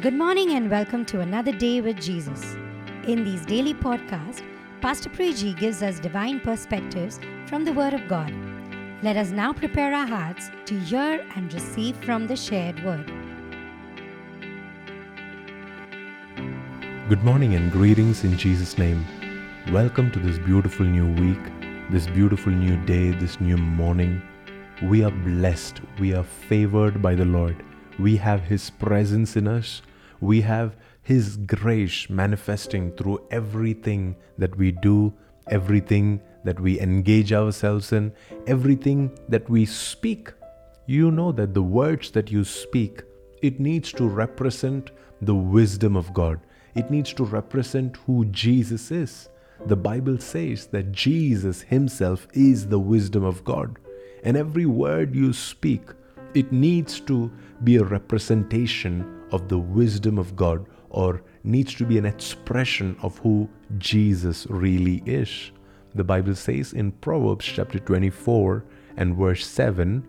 Good morning and welcome to another day with Jesus. In these daily podcasts, Pastor Priji gives us divine perspectives from the Word of God. Let us now prepare our hearts to hear and receive from the shared Word. Good morning and greetings in Jesus' name. Welcome to this beautiful new week, this beautiful new day, this new morning. We are blessed. We are favored by the Lord. We have His presence in us. We have His grace manifesting through everything that we do, everything that we engage ourselves in, everything that we speak. You know that the words that you speak, it needs to represent the wisdom of God. It needs to represent who Jesus is. The Bible says that Jesus Himself is the wisdom of God. And every word you speak, it needs to be a representation of the wisdom of God or needs to be an expression of who Jesus really is. The Bible says in Proverbs chapter 24 and verse 7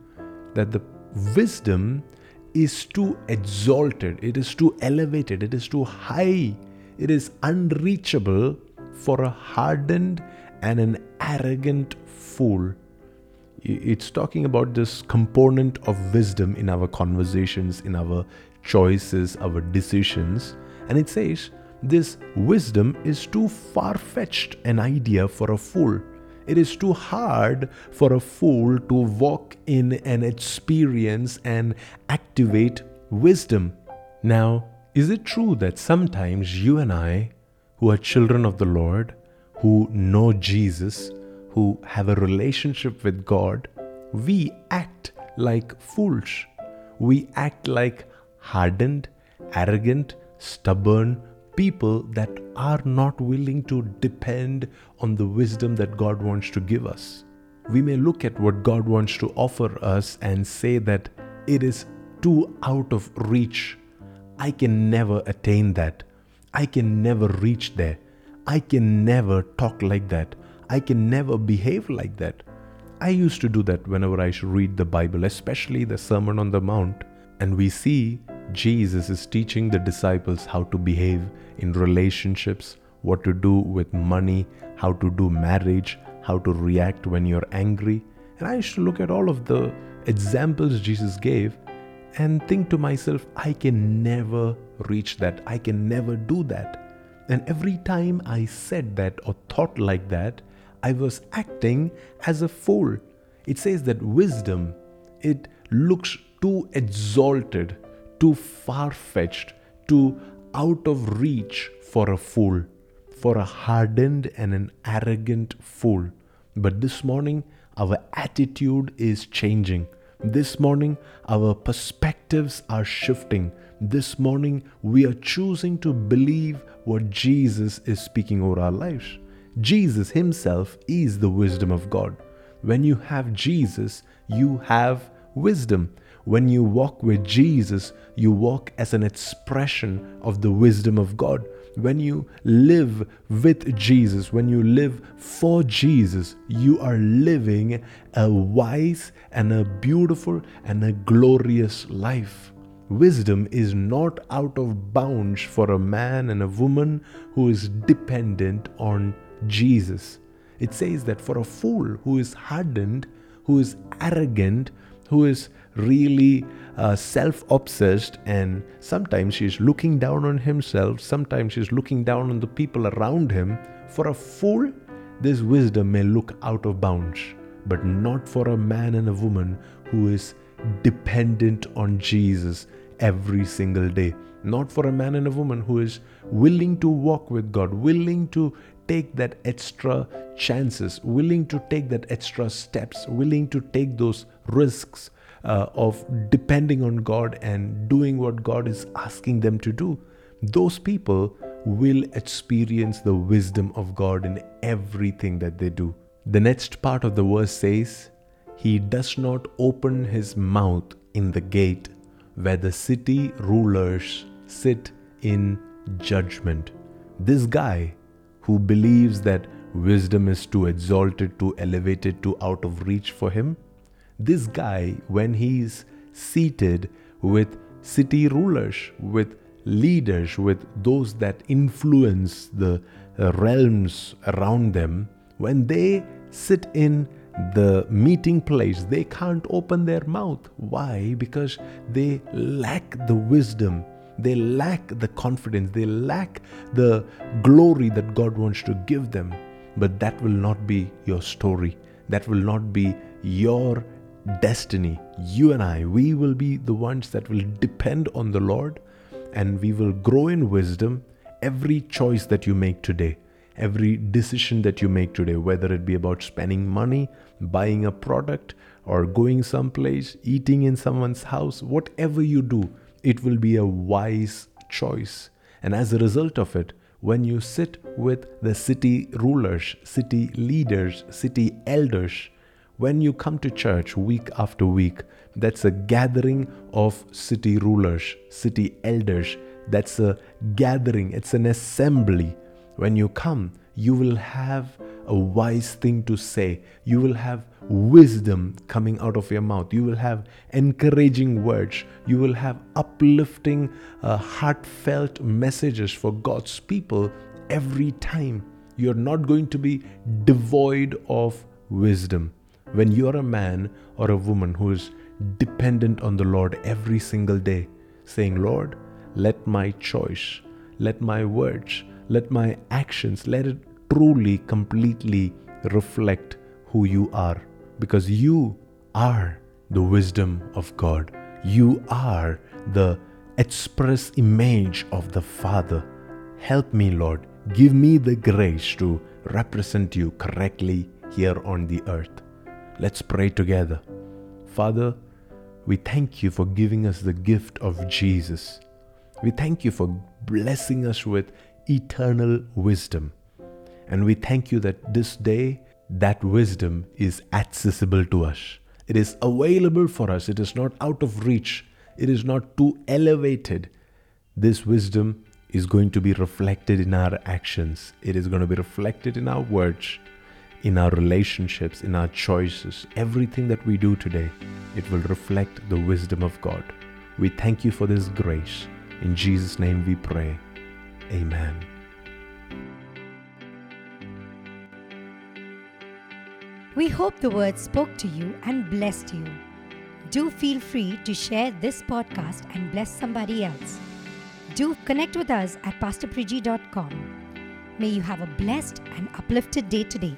that the wisdom is too exalted, it is too elevated, it is too high, it is unreachable for a hardened and an arrogant fool. It's talking about this component of wisdom in our conversations, in our choices, our decisions. And it says, this wisdom is too far fetched an idea for a fool. It is too hard for a fool to walk in and experience and activate wisdom. Now, is it true that sometimes you and I, who are children of the Lord, who know Jesus, who have a relationship with God, we act like fools. We act like hardened, arrogant, stubborn people that are not willing to depend on the wisdom that God wants to give us. We may look at what God wants to offer us and say that it is too out of reach. I can never attain that. I can never reach there. I can never talk like that. I can never behave like that. I used to do that whenever I should read the Bible, especially the Sermon on the Mount, and we see Jesus is teaching the disciples how to behave in relationships, what to do with money, how to do marriage, how to react when you're angry. And I used to look at all of the examples Jesus gave and think to myself, I can never reach that. I can never do that. And every time I said that or thought like that, I was acting as a fool. It says that wisdom, it looks too exalted, too far fetched, too out of reach for a fool, for a hardened and an arrogant fool. But this morning, our attitude is changing. This morning, our perspectives are shifting. This morning, we are choosing to believe what Jesus is speaking over our lives. Jesus Himself is the wisdom of God. When you have Jesus, you have wisdom. When you walk with Jesus, you walk as an expression of the wisdom of God. When you live with Jesus, when you live for Jesus, you are living a wise and a beautiful and a glorious life. Wisdom is not out of bounds for a man and a woman who is dependent on Jesus. It says that for a fool who is hardened, who is arrogant, who is really uh, self obsessed, and sometimes she's looking down on himself, sometimes she's looking down on the people around him. For a fool, this wisdom may look out of bounds, but not for a man and a woman who is dependent on Jesus every single day. Not for a man and a woman who is willing to walk with God, willing to take that extra chances, willing to take that extra steps, willing to take those risks uh, of depending on God and doing what God is asking them to do, those people will experience the wisdom of God in everything that they do. The next part of the verse says, He does not open his mouth in the gate where the city rulers sit in judgment. This guy who believes that wisdom is too exalted, too elevated, too out of reach for him. This guy, when he's seated with city rulers, with leaders, with those that influence the uh, realms around them, when they sit in the meeting place, they can't open their mouth. Why? Because they lack the wisdom, they lack the confidence, they lack the glory that God wants to give them. But that will not be your story, that will not be your destiny. You and I, we will be the ones that will depend on the Lord and we will grow in wisdom every choice that you make today every decision that you make today, whether it be about spending money, buying a product, or going someplace, eating in someone's house, whatever you do, it will be a wise choice. And as a result of it, when you sit with the city rulers, city leaders, city elders, when you come to church week after week, that's a gathering of city rulers, city elders. That's a gathering, it's an assembly when you come, you will have a wise thing to say. You will have wisdom coming out of your mouth. You will have encouraging words. You will have uplifting, uh, heartfelt messages for God's people every time. You're not going to be devoid of wisdom. When you're a man or a woman who is dependent on the Lord every single day, saying, Lord, let my choice, let my words, let my actions, let it truly, completely reflect who you are. Because you are the wisdom of God. You are the express image of the Father. Help me, Lord. Give me the grace to represent you correctly here on the earth. Let's pray together. Father, we thank you for giving us the gift of Jesus. We thank you for blessing us with eternal wisdom. And we thank you that this day that wisdom is accessible to us. It is available for us. It is not out of reach. It is not too elevated. This wisdom is going to be reflected in our actions. It is going to be reflected in our words, in our relationships, in our choices. Everything that we do today, it will reflect the wisdom of God. We thank you for this grace. In Jesus' name we pray. Amen. We hope the word spoke to you and blessed you. Do feel free to share this podcast and bless somebody else. Do connect with us at pastorpriji.com. May you have a blessed and uplifted day today.